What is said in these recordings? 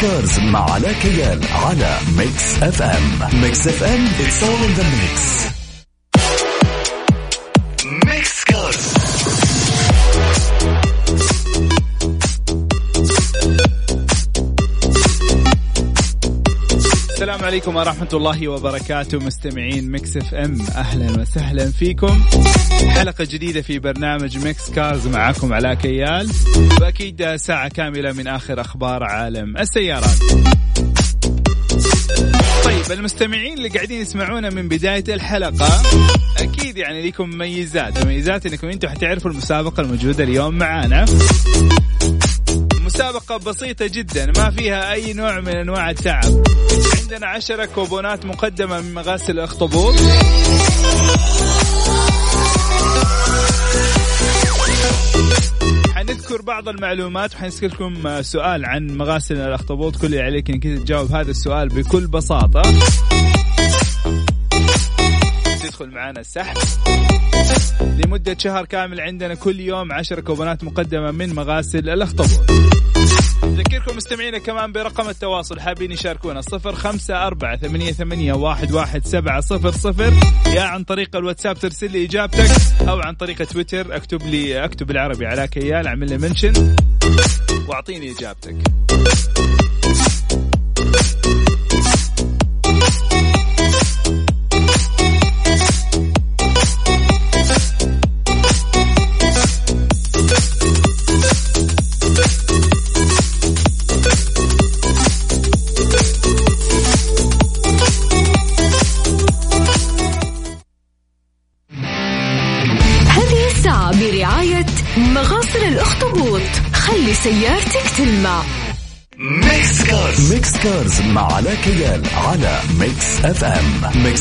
Cars مع علاء كيال على Mix FM Mix FM it's all mix. السلام عليكم ورحمة الله وبركاته مستمعين Mix FM أهلا وسهلا فيكم. حلقة جديدة في برنامج Mix Cars معكم علاء كيال. وأكيد ساعة كاملة من آخر أخبار عالم السيارات. طيب المستمعين اللي قاعدين يسمعونا من بداية الحلقة أكيد يعني لكم مميزات. مميزات أنكم أنتم حتعرفوا المسابقة الموجودة اليوم معانا. مسابقة بسيطة جدا ما فيها أي نوع من أنواع التعب. عندنا عشرة كوبونات مقدمة من مغاسل الأخطبوط. حنذكر بعض المعلومات وحنسألكم سؤال عن مغاسل الأخطبوط. كل اللي عليك إنك تجاوب هذا السؤال بكل بساطة. تدخل معنا السحب لمدة شهر كامل عندنا كل يوم عشر كوبونات مقدمة من مغاسل الأخطبوط. نذكركم مستمعينا كمان برقم التواصل حابين يشاركونا صفر خمسة أربعة ثمانية, ثمانية واحد, واحد سبعة صفر صفر. يا عن طريق الواتساب ترسل لي إجابتك أو عن طريق تويتر أكتب لي أكتب بالعربي على كيال اعمل لي منشن وأعطيني إجابتك.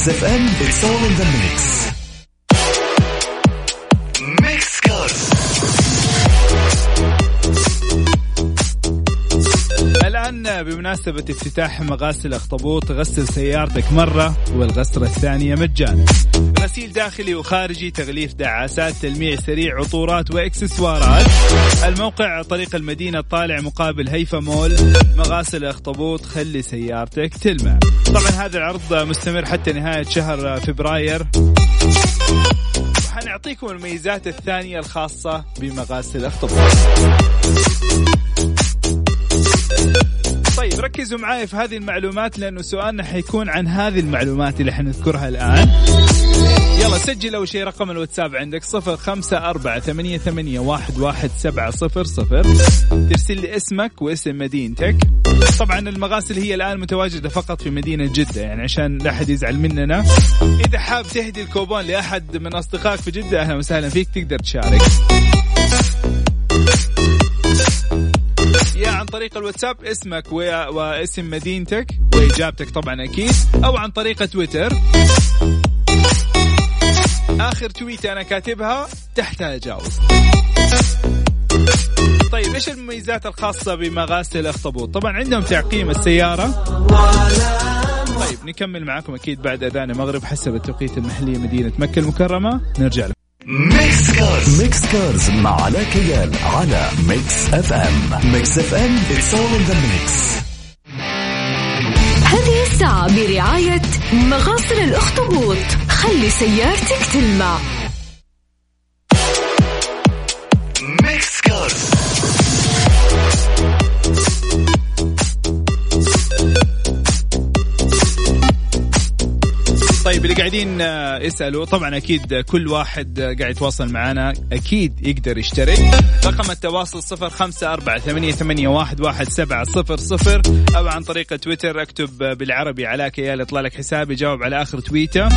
ام Mix FM it's all in the mix بمناسبة افتتاح مغاسل أخطبوط غسل سيارتك مرة والغسلة الثانية مجانا. غسيل داخلي وخارجي تغليف دعاسات تلميع سريع عطورات وإكسسوارات. الموقع طريق المدينة الطالع مقابل هيفا مول. مغاسل أخطبوط خلي سيارتك تلمع. طبعا هذا العرض مستمر حتى نهاية شهر فبراير. وحنعطيكم الميزات الثانية الخاصة بمغاسل أخطبوط. طيب ركزوا معاي في هذه المعلومات لأنه سؤالنا حيكون عن هذه المعلومات اللي حنذكرها الآن. يلا سجل أول شيء رقم الواتساب عندك صفر خمسة أربعة ثمانية, ثمانية واحد, واحد سبعة صفر صفر. ترسل لي اسمك واسم مدينتك. طبعا المغاسل هي الآن متواجدة فقط في مدينة جدة يعني عشان لا أحد يزعل مننا. إذا حاب تهدي الكوبون لأحد من أصدقائك في جدة أهلا وسهلا فيك تقدر تشارك. طريق الواتساب اسمك و... واسم مدينتك وإجابتك طبعا أكيد أو عن طريق تويتر. آخر تويت أنا كاتبها تحتها اجاوب طيب إيش المميزات الخاصة بمغاسل الأخطبوط؟ طبعا عندهم تعقيم السيارة. طيب نكمل معاكم أكيد بعد أذان المغرب حسب التوقيت المحلي مدينة مكة المكرمة. نرجع لكم. Mix Cars Mix Cars مع علاء كيال على Mix FM Mix FM it's all in the mix. هذه الساعة برعاية مغاسل الأخطبوط. خلي سيارتك تلمع. قاعدين آه، يسألوا طبعا أكيد كل واحد آه، قاعد يتواصل معنا أكيد يقدر يشترك رقم التواصل صفر خمسة أربعة ثمانية, ثمانية واحد, واحد سبعة صفر صفر. أو عن طريق تويتر أكتب آه، بالعربي علاء كيال يطلع لك حساب يجاوب على آخر تويتة.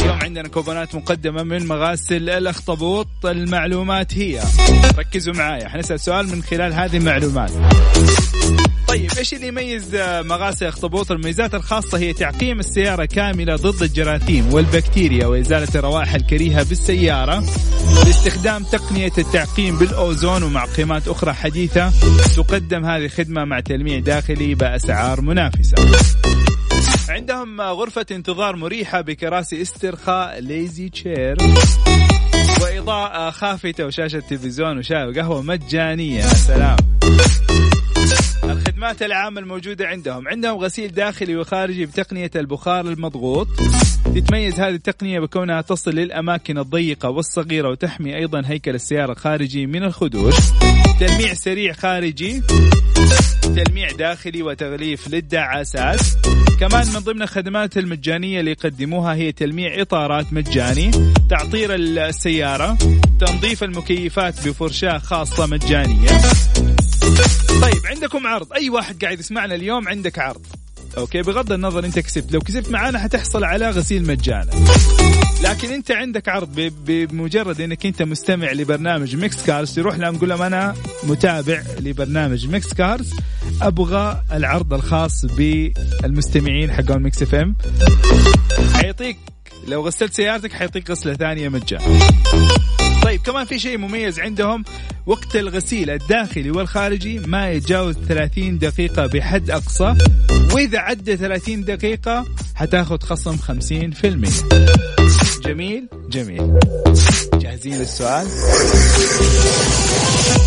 اليوم عندنا كوبونات مقدمة من مغاسل الأخطبوط. المعلومات هي. ركزوا معايا. حنسأل سؤال من خلال هذه المعلومات. طيب إيش اللي يميز آه، مغاسل أخطبوط؟ الميزات الخاصة هي تعقيم السيارة كاملة ضد الجراثيم والبكتيريا وإزالة الروائح الكريهة بالسيارة باستخدام تقنية التعقيم بالأوزون ومعقمات أخرى حديثة. تقدم هذه الخدمة مع تلميع داخلي بأسعار منافسة. عندهم غرفة انتظار مريحة بكراسي استرخاء ليزي تشير وإضاءة خافتة وشاشة تلفزيون وشاي وقهوة مجانية. سلام. الخدمات العامة الموجودة عندهم. عندهم غسيل داخلي وخارجي بتقنية البخار المضغوط. تتميز هذه التقنية بكونها تصل للأماكن الضيقة والصغيرة وتحمي أيضا هيكل السيارة الخارجي من الخدوش. تلميع سريع خارجي. تلميع داخلي وتغليف للدعاسات. كمان من ضمن الخدمات المجانية اللي يقدموها هي تلميع إطارات مجاني. تعطير السيارة. تنظيف المكيفات بفرشاة خاصة مجانية. طيب عندكم عرض. أي واحد قاعد يسمعنا اليوم عندك عرض. okay بغض النظر أنت كسبت. لو كسبت معانا حتحصل على غسيل مجانا. لكن أنت عندك عرض بمجرد أنك أنت مستمع لبرنامج Mix Cars تروح لهم نقول لهم أنا متابع لبرنامج Mix Cars. أبغى العرض الخاص بالمستمعين حقون Mix FM. حيعطيك لو غسلت سيارتك حيعطيك غسلة ثانية مجانا. طيب كمان في شيء مميز عندهم. وقت الغسيل الداخلي والخارجي ما يتجاوز 30 دقيقة بحد أقصى. وإذا عدى 30 دقيقة حتاخذ خصم 50% جميل؟ جميل. جاهزين للسؤال؟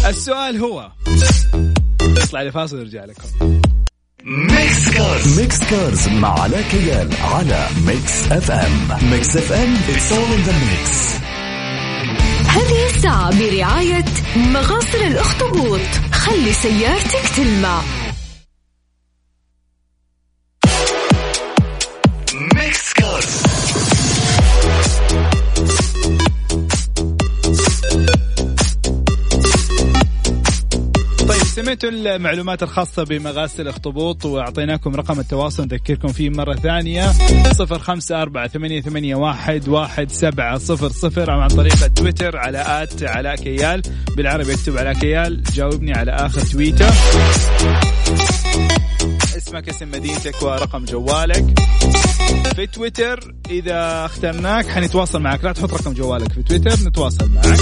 السؤال هو اطلع لفاصل ونرجع لكم. Mix Cars Mix Cars مع علاء كيال على Mix FM Mix FM all in the mix. هذه الساعة برعاية مغاسل الأخطبوط. خلي سيارتك تلمع. سمعتوا المعلومات الخاصة بمغاسل الاخطبوط وأعطيناكم رقم التواصل نذكركم فيه مرة ثانية صفر خمسة أربعة ثمانية, ثمانية واحد, واحد سبعة صفر صفر أو عن طريق التويتر على آت علاء كيال بالعربي اكتب علاء كيال جاوبني على آخر تويتر. اسمك اسم مدينتك ورقم جوالك. في تويتر إذا اخترناك حنتواصل معك. لا تحط رقم جوالك في تويتر نتواصل معك.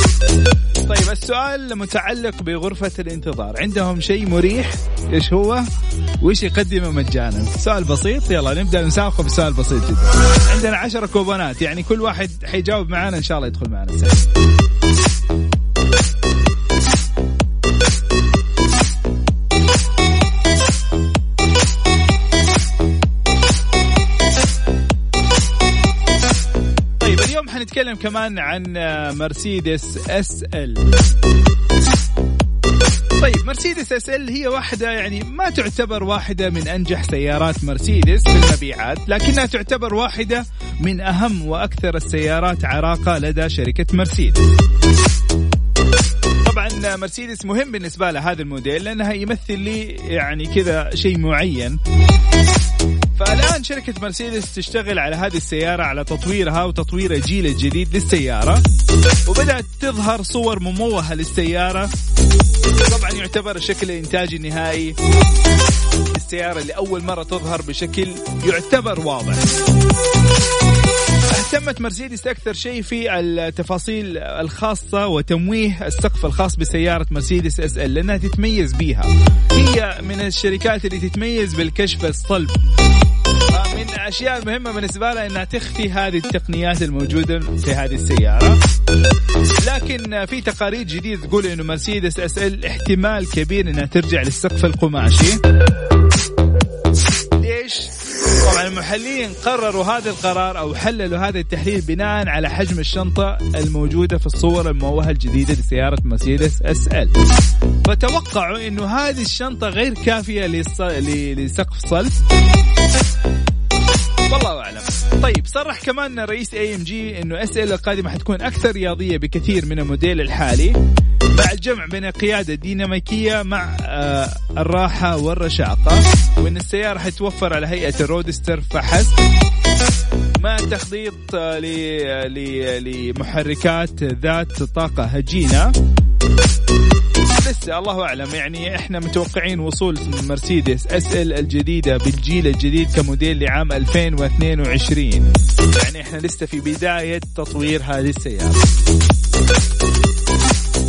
طيب السؤال متعلق بغرفة الانتظار. عندهم شيء مريح؟ إيش هو؟ وإيش يقدمه مجانا؟ سؤال بسيط. يلا نبدأ نسابقه بسؤال بسيط جدا. عندنا عشرة كوبونات. يعني كل واحد حيجاوب معنا إن شاء الله يدخل معنا. السنة. حنتكلم كمان عن مرسيدس SL طيب مرسيدس SL هي واحدة يعني ما تعتبر واحدة من أنجح سيارات مرسيدس في المبيعات لكنها تعتبر واحدة من أهم وأكثر السيارات عراقة لدى شركة مرسيدس. طبعا مرسيدس مهم بالنسبة لها هذا الموديل لأنها يمثل لي يعني كذا شيء معين. فالآن شركة مرسيدس تشتغل على هذه السيارة على تطويرها وتطوير الجيل الجديد للسيارة. وبدأت تظهر صور مموهة للسيارة. طبعا يعتبر الشكل الإنتاجي النهائي للسيارة لأول مرة تظهر بشكل يعتبر واضح. اهتمت مرسيدس أكثر شيء في التفاصيل الخاصة وتمويه السقف الخاص بسيارة مرسيدس اس ال لأنها تتميز بها هي من الشركات اللي تتميز بالسقف الصلب. الاشياء المهمه بالنسبة لها إنها تخفي هذه التقنيات الموجودة في هذه السيارة لكن في تقارير جديدة تقول إنه مرسيدس SL احتمال كبير إنها ترجع للسقف القماشي ليش؟ طبعا المحللين قرروا هذا القرار أو حللوا هذا التحليل بناء على حجم الشنطة الموجودة في الصور المموهه الجديدة لسيارة مرسيدس SL فتوقعوا إنه هذه الشنطة غير كافية. لسقف صلب صرح كمان رئيس AMG إنه SL القادمه حتكون أكثر رياضية بكثير من الموديل الحالي. مع الجمع بين القيادة الديناميكية مع آه الراحة والرشاقة وإن السيارة حتوفر على هيئة ال roadster فحسب مع تخطيط آه لمحركات ذات طاقة هجينة. لسه الله أعلم. يعني إحنا متوقعين وصول مرسيدس اس ال الجديدة بالجيل الجديد كموديل لعام 2022 يعني إحنا لسه في بداية تطوير هذه السيارة.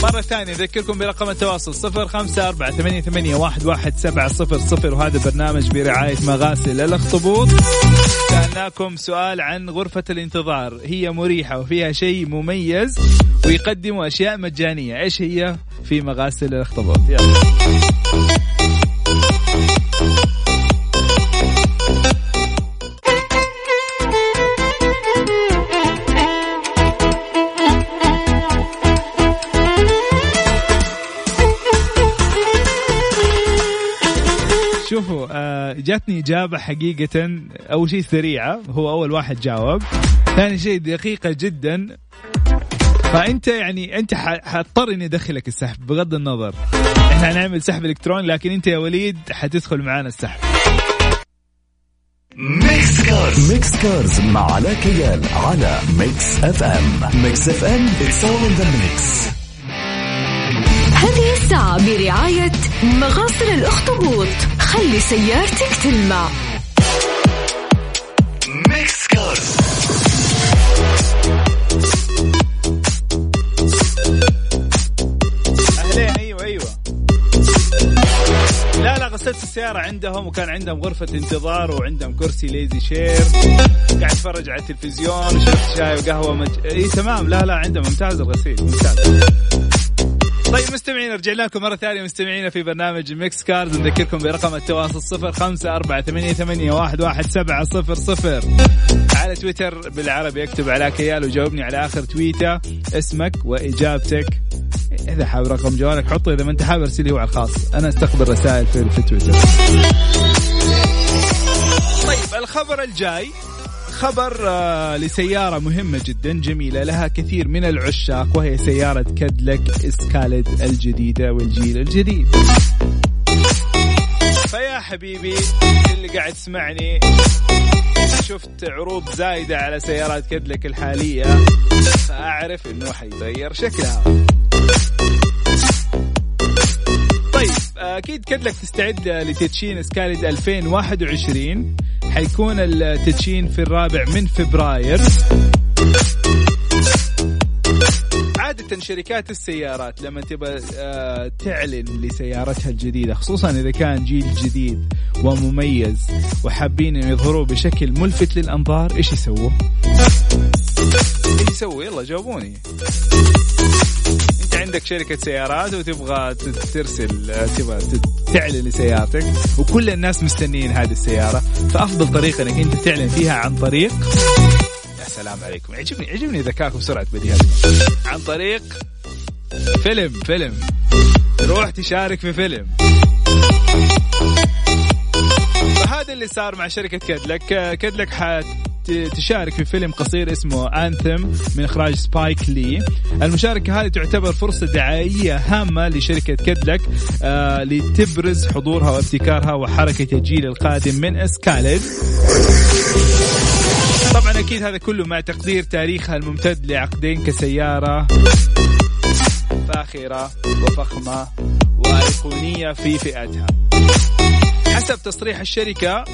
مرة ثانية أذكركم برقم التواصل صفر خمسة أربعة ثمانية, ثمانية واحد, واحد سبعة صفر صفر. وهذا برنامج برعاية مغاسل الأخطبوط. سألناكم سؤال عن غرفة الانتظار. هي مريحة وفيها شيء مميز ويقدموا أشياء مجانية. إيش هي؟ في مغاسل الاخطبوط. يلا. شوفوا آه، جاتني إجابة حقيقة أول شيء سريعة هو أول واحد جاوب. ثاني شيء دقيقة جدا. فأنت يعني أنت حضطر إني أدخلك السحب بغض النظر. إحنا هنعمل سحب إلكتروني لكن أنت يا وليد حتدخل معانا السحب. Mix Cars. Mix Cars مع علاء كيال على Mix FM. Mix FM it's all in the mix هذه الساعة برعاية مغاسل الأخطبوط. خلي سيارتك تلمع. غسلت السيارة عندهم وكان عندهم غرفة انتظار وعندهم كرسي lazy chair قاعد اتفرج على التلفزيون وشربت شاي وقهوة مج... إي تمام. لا لا عندهم ممتاز الغسيل ممتاز. طيب مستمعين رجعنا لكم مرة ثانية. مستمعينا في برنامج Mix Cars نذكركم برقم التواصل صفر خمسة أربعة ثمانية, ثمانية واحد, واحد سبعة صفر صفر. على تويتر بالعربي اكتب علاء كيال وجاوبني على آخر تويتة اسمك وإجابتك. إذا حاب رقم جوالك حطه إذا ما أنت حاب أرسل لي هو على الخاص أنا أستقبل رسائل في, تويتر. طيب الخبر الجاي خبر آه، لسيارة مهمة جدا جميلة لها كثير من العشاق وهي سيارة كادلك اسكالد الجديدة والجيل الجديد. فيا حبيبي اللي قاعد تسمعني شفت عروض زايدة على سيارات كادلك الحالية فأعرف أنه حيتغير شكلها. أكيد كادلك تستعد لتدشين سكاليد 2021 حيكون التدشين في الرابع من فبراير عادة شركات السيارات لما تبغى آه، تعلن لسيارتها الجديدة خصوصا إذا كان جيل جديد ومميز وحابين يظهروه بشكل ملفت للأنظار إيش يسووا؟ يسووا؟ يلا جاوبوني. انت عندك شركة سيارات وتبغى ترسل تبغى تعلن لسيارتك وكل الناس مستنيين هذه السيارة فأفضل طريقة إنك أنت تعلن فيها عن طريق يا سلام عليكم. عجبني عجبني ذكاك وسرعة بديهات عن طريق فيلم فيلم. روح تشارك في فيلم. فهذا اللي صار مع شركة كادلك كادلك حت تشارك في فيلم قصير اسمه انثم من إخراج سبايك لي. المشاركة هذه تعتبر فرصة دعائية هامة لشركة كادلك آه لتبرز حضورها وابتكارها وحركة الجيل القادم من اسكاليد طبعا أكيد هذا كله مع تقدير تاريخها الممتد لعقدين كسيارة فاخرة وفخمة وأيقونية في فئتها. حسب تصريح الشركة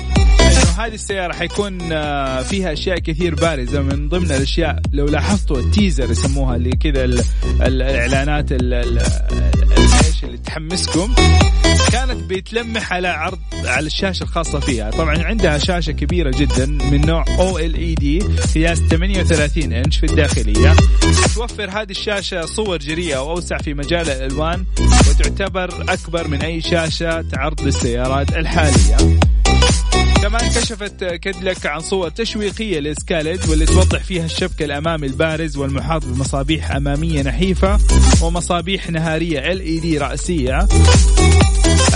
انه هذه السيارة حيكون آه، فيها أشياء كثير بارزة. من ضمن الأشياء لو لاحظتوا التيزر يسموها اللي كذا الإعلانات إيش اللي تحمسكم؟ كانت بتلمح على عرض على الشاشة الخاصة فيها. طبعا عندها شاشة كبيرة جدا من نوع أو ال اي دي قياس 38 انش في الداخلية. توفر هذه الشاشة صور جريئة واوسع في مجال الألوان وتعتبر أكبر من أي شاشة عرض للسيارات الحالية. كمان كشفت كدلك عن صور تشويقية لسكاليد واللي توضح فيها الشبك الأمامي البارز والمحاط بمصابيح أمامية نحيفة ومصابيح نهارية LED رأسية.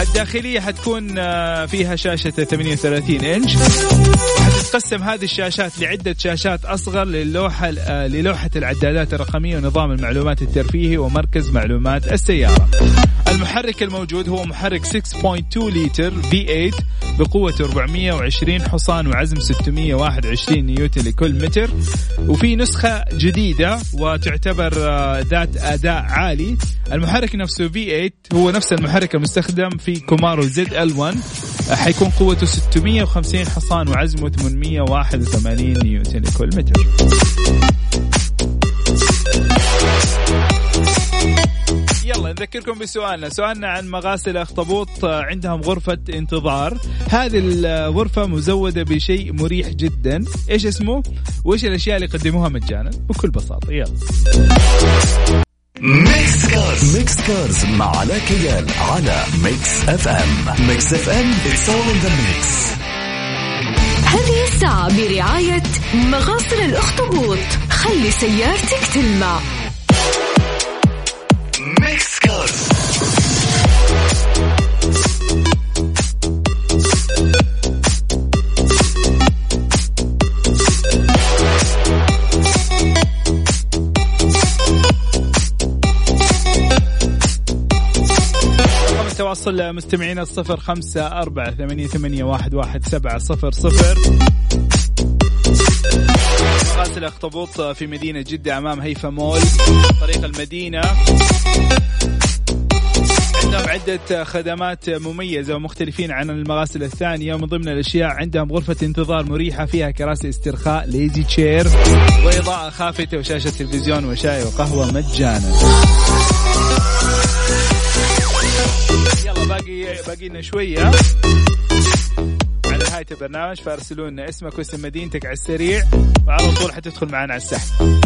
الداخلية حتكون آه، فيها شاشة 38 إنش. حتتقسم هذه الشاشات لعدة شاشات أصغر للوحة آه، للوحة العدادات الرقمية ونظام المعلومات الترفيهي ومركز معلومات السيارة. المحرك الموجود هو محرك 6.2 لتر V8 بقوة 420 حصان وعزم 621 نيوتن لكل متر. وفي نسخة جديدة وتعتبر آه، ذات أداء عالي. المحرك نفسه V8 هو نفس المحرك المستخدم في Camaro ZL1 حيكون قوته 650 حصان وعزمه 881 نيوتن لكل متر. يلا نذكركم بسؤالنا. سؤالنا عن مغاسل أخطبوط عندهم غرفة انتظار. هذه الغرفة مزودة بشيء مريح جدا. إيش اسمه؟ وإيش الأشياء اللي يقدموها مجانا؟ بكل بساطة يلا. Mix Cars Mix Cars مع علاء كيال على Mix FM Mix FM it's all the mix هذه الساعة برعاية مغاسل الأخطبوط. خلي سيارتك تلمع. التواصل مستمعينا الصفر خمسة أربعة ثمانية, ثمانية واحد, واحد سبعة صفر صفر. مغاسل اخطبوط في مدينة جدة أمام هيفا مول طريق المدينة. عندهم عدة خدمات مميزة ومختلفين عن المغاسل الثانية. ومن ضمن الأشياء عندهم غرفة انتظار مريحة فيها كراسي استرخاء ليزي تشير وإضاءة خافتة وشاشة تلفزيون وشاي وقهوة مجانا. باقي باقي لنا شوية. على نهاية البرنامج فارسلوا لنا اسمك واسم مدينتك على السريع وعلى طول حتدخل معنا على السحب.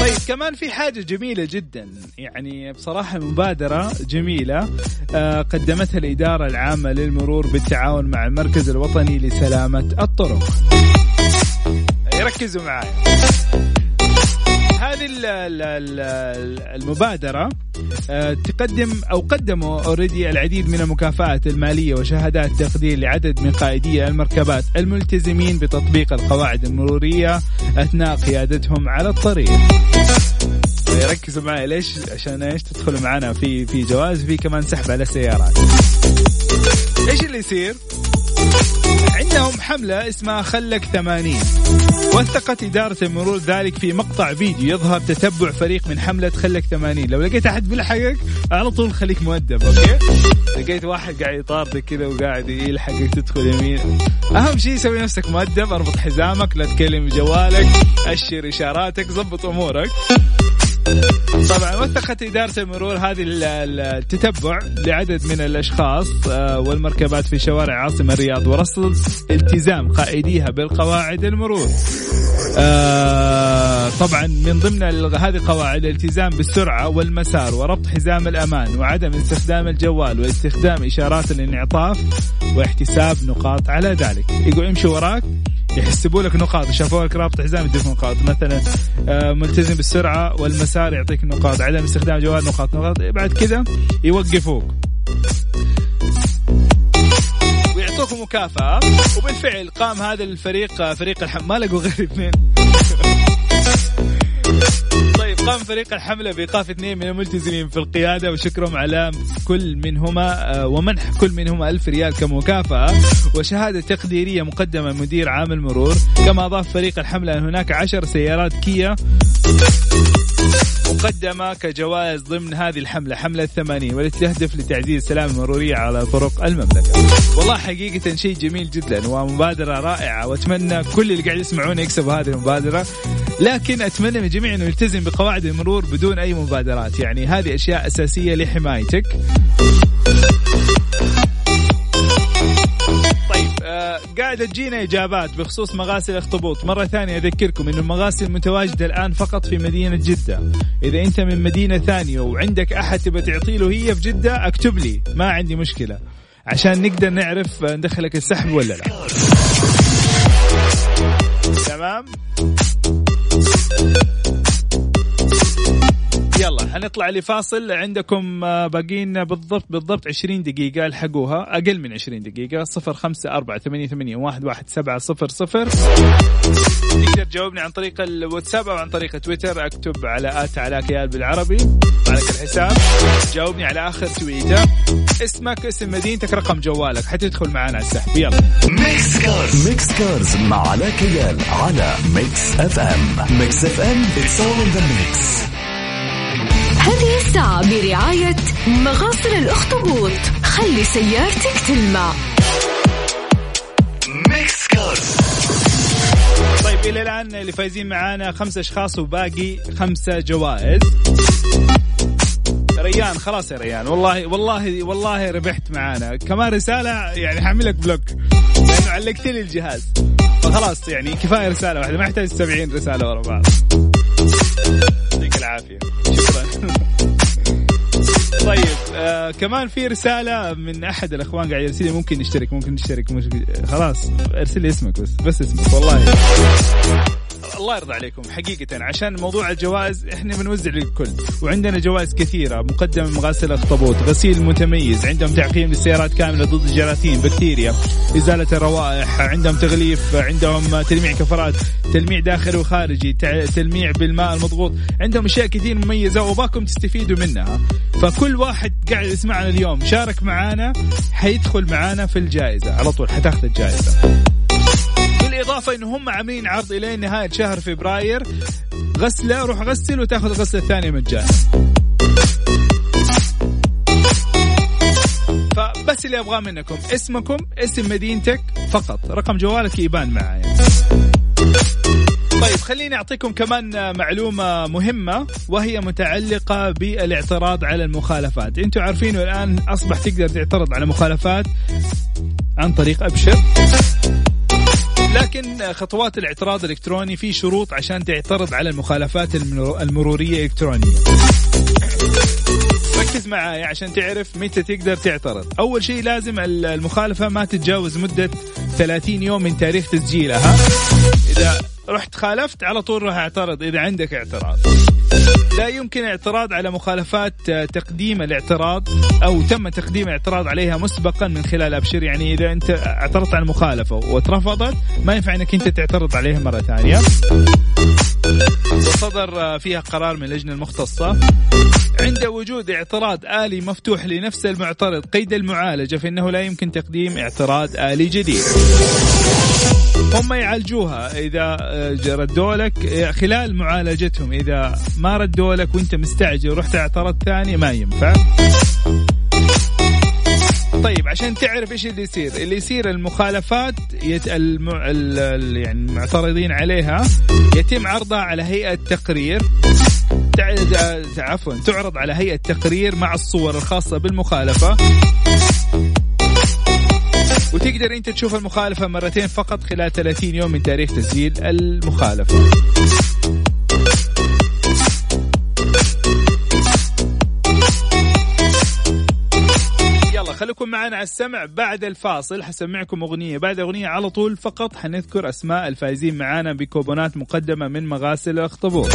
طيب كمان في حاجة جميلة جدا. يعني بصراحة مبادرة جميلة آه، قدمتها الإدارة العامة للمرور بالتعاون مع المركز الوطني لسلامة الطرق. ركزوا معي هذه المبادرة آه، تقدم أو قدموا اوريدي العديد من المكافآت المالية وشهادات تقدير لعدد من قائدي المركبات الملتزمين بتطبيق القواعد المرورية أثناء قيادتهم على الطريق. ركزوا معي ليش؟ عشان إيش؟ تدخلوا معنا في في جوائز في كمان سحب على السيارات. إيش اللي يصير؟ عندهم حملة اسمها خلك ثمانين. وثقت إدارة المرور ذلك في مقطع فيديو يظهر تتبع فريق من حملة خلك ثمانين. لو لقيت أحد بيلحقك على طول خليك مؤدب okay؟ لقيت واحد قاعد يطاردك كذا وقاعد يلحقك تدخل يمين. أهم شيء سوي نفسك مؤدب أربط حزامك لا تكلم جوالك أشر إشاراتك ضبط أمورك. طبعا وثقت إدارة المرور هذه التتبع لعدد من الأشخاص آه، والمركبات في شوارع عاصمة الرياض ورصد التزام قائديها بالقواعد المرور. آه، طبعا من ضمن هذه القواعد الالتزام بالسرعة والمسار وربط حزام الأمان وعدم استخدام الجوال واستخدام إشارات الانعطاف واحتساب نقاط على ذلك. يقول امشي وراك. يحسبوا لك نقاط شافوا لك رابط حزام يديك نقاط. مثلا آه، ملتزم بالسرعة والمسار يعطيك نقاط. عدم استخدام جوال نقاط نقاط. بعد كذا يوقفوك. ويعطوك مكافأة. وبالفعل قام هذا الفريق فريق الحم ما لقوا غير اثنين. قام فريق الحملة بإيقاف اثنين من الملتزمين في القيادة وشكرهم على كل منهما آه، ومنح كل منهما ألف ريال كمكافأة وشهادة تقديرية مقدمة مدير عام المرور. كما أضاف فريق الحملة أن هناك عشر سيارات كيا مقدمة كجوائز ضمن هذه الحملة حملة الثمانين والتي تهدف لتعزيز السلامة المرورية على طرق المملكة. والله حقيقة شيء جميل جدا ومبادرة رائعة وأتمنى كل اللي قاعد يسمعونا يكسبوا هذه المبادرة. لكن أتمنى من الجميع أنه يلتزم بقواعد المرور بدون أي مبادرات. يعني هذه أشياء أساسية لحمايتك. قاعدة تجينا إجابات بخصوص مغاسل الأخطبوط. مرة ثانية أذكركم أن المغاسل متواجدة الآن فقط في مدينة جدة. إذا أنت من مدينة ثانية وعندك أحد تبى تعطي له هي في جدة اكتب لي. ما عندي مشكلة. عشان نقدر نعرف ندخلك السحب ولا لا. تمام؟ Thank you. يلا حنطلع لفاصل. عندكم آه، باقيين بالضبط بالضبط 20 دقيقة الحقوها. أقل من 20 دقيقة 0 5 4 8 8 1 1 7 0 0 تقدر تجاوبني عن طريق الواتساب أو عن طريق تويتر أكتب على آت على كيال بالعربي على الحساب. جاوبني على آخر تويتر اسمك اسم مدينتك رقم جوالك. حتدخل معنا على السحب. يلا. Mix Cars Mix Cars مع علاء كيال على Mix FM Mix FM it's all in the mix. هذه الساعة برعاية مغاسل الأخطبوط. خلي سيارتك تلمع. Mix Cars طيب إلى الآن اللي فايزين معانا خمسة أشخاص وباقي خمسة جوائز. ريان خلاص يا ريان. والله والله والله ربحت معانا. كمان رسالة يعني حاملك بلوك. لأنه علقت لي الجهاز فخلاص يعني كفاية رسالة واحدة. ما يحتاج 70 رسالة ورا بعض. يعطيك العافية. شكرا. طيب آه كمان في رسالة من أحد الأخوان قاعد يرسل لي ممكن نشترك ممكن نشترك مش خلاص ارسل لي اسمك بس بس اسمك. والله. الله يرضى عليكم حقيقة عشان موضوع الجوائز إحنا بنوزع للكل وعندنا جوائز كثيرة مقدمة من مغاسل الأخطبوط غسيل متميز عندهم تعقيم للسيارات كاملة ضد الجراثيم بكتيريا إزالة الروائح عندهم تغليف عندهم تلميع كفرات تلميع داخلي وخارجي تلميع بالماء المضغوط عندهم أشياء كثير مميزة وباكم تستفيدوا منها فكل واحد قاعد يسمعنا اليوم شارك معانا حيدخل معانا في الجائزة على طول حتاخذ الجائزة. بالإضافة انه هم عاملين عرض إلى نهاية شهر فبراير. غسلة روح غسل وتأخذ الغسله الثانية مجانا فبس اللي أبغاه منكم. اسمكم اسم مدينتك فقط. رقم جوالك يبان معايا طيب خليني أعطيكم كمان معلومة مهمة وهي متعلقة بالاعتراض على المخالفات. أنتم عارفين الآن أصبح تقدر تعترض على مخالفات عن طريق أبشر. لكن خطوات الاعتراض الإلكتروني في شروط عشان تعترض على المخالفات المرورية الإلكترونية. ركز معايا عشان تعرف متى تقدر تعترض. أول شيء لازم المخالفة ما تتجاوز مدة 30 يوم من تاريخ تسجيلها. إذا رحت خالفت على طول روح اعترض إذا عندك اعتراض. لا يمكن اعتراض على مخالفات تقديم الاعتراض أو تم تقديم اعتراض عليها مسبقا من خلال أبشر. يعني إذا أنت اعترضت على المخالفه واترفضت ما ينفع إنك أنت تعترض عليها مرة ثانية. وصدر فيها قرار من اللجنة المختصة. عند وجود اعتراض آلي مفتوح لنفس المعترض قيد المعالجة فإنه لا يمكن تقديم اعتراض آلي جديد. هم يعالجوها إذا آه، ردوا لك آه، خلال معالجتهم. إذا ما ردوا لك وأنت مستعجل ورحت اعترضت ثاني ما ينفع. طيب عشان تعرف إيش اللي يصير. اللي يصير المخالفات يت... الم... ال... يعني المعترضين عليها يتم عرضها على هيئة تقرير. تع... عفوا تعرض على هيئة تقرير مع الصور الخاصة بالمخالفة. وتقدر أنت تشوف المخالفة مرتين فقط خلال 30 يوم من تاريخ تسجيل المخالفة. يلا خليكم معنا على السمع بعد الفاصل. حسمعكم أغنية. بعد أغنية على طول فقط حنذكر أسماء الفائزين معانا بكوبونات مقدمة من مغاسل الاخطبوط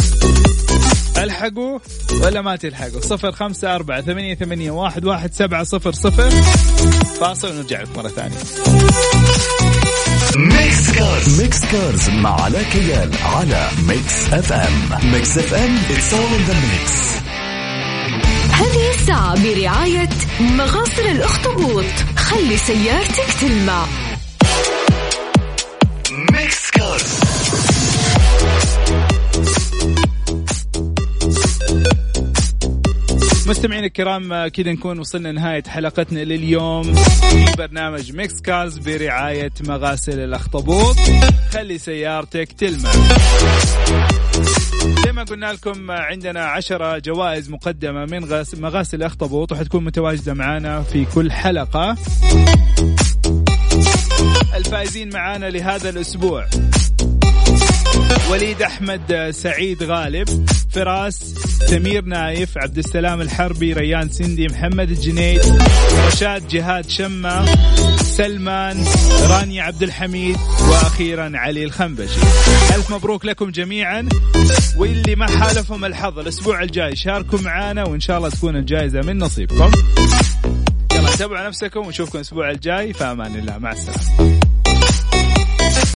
ألحقوا ولا ما تلحقوا؟ صفر خمسة أربعة ثمانية, ثمانية واحد, واحد سبعة صفر صفر. فاصل ونرجع لكم مرة ثانية. Mix Cars Mix Cars مع علاء كيال على Mix FM Mix FM it's all in the mix. هذه الساعة برعاية مغاسل الأخطبوط. خلي سيارتك تلمع. Mix Cars مستمعينا الكرام كذا نكون وصلنا نهاية حلقتنا لليوم. في برنامج Mix Cars برعاية مغاسل الأخطبوط. خلي سيارتك تلمع. زي ما قلنا لكم عندنا عشرة جوائز مقدمة من مغاسل الأخطبوط وحتكون متواجدة معنا في كل حلقة. الفائزين معانا لهذا الأسبوع. وليد أحمد سعيد غالب فراس سمير نايف عبد السلام الحربي ريان سندي محمد الجنيد رشاد جهاد شمة سلمان رانيا عبد الحميد وأخيرا علي الخنبشي ألف مبروك لكم جميعا. واللي ما حالفهم الحظ الأسبوع الجاي شاركوا معنا وإن شاء الله تكون الجائزة من نصيبكم. يلا تابعوا نفسكم ونشوفكم الأسبوع الجاي. في أمان الله. مع السلامة.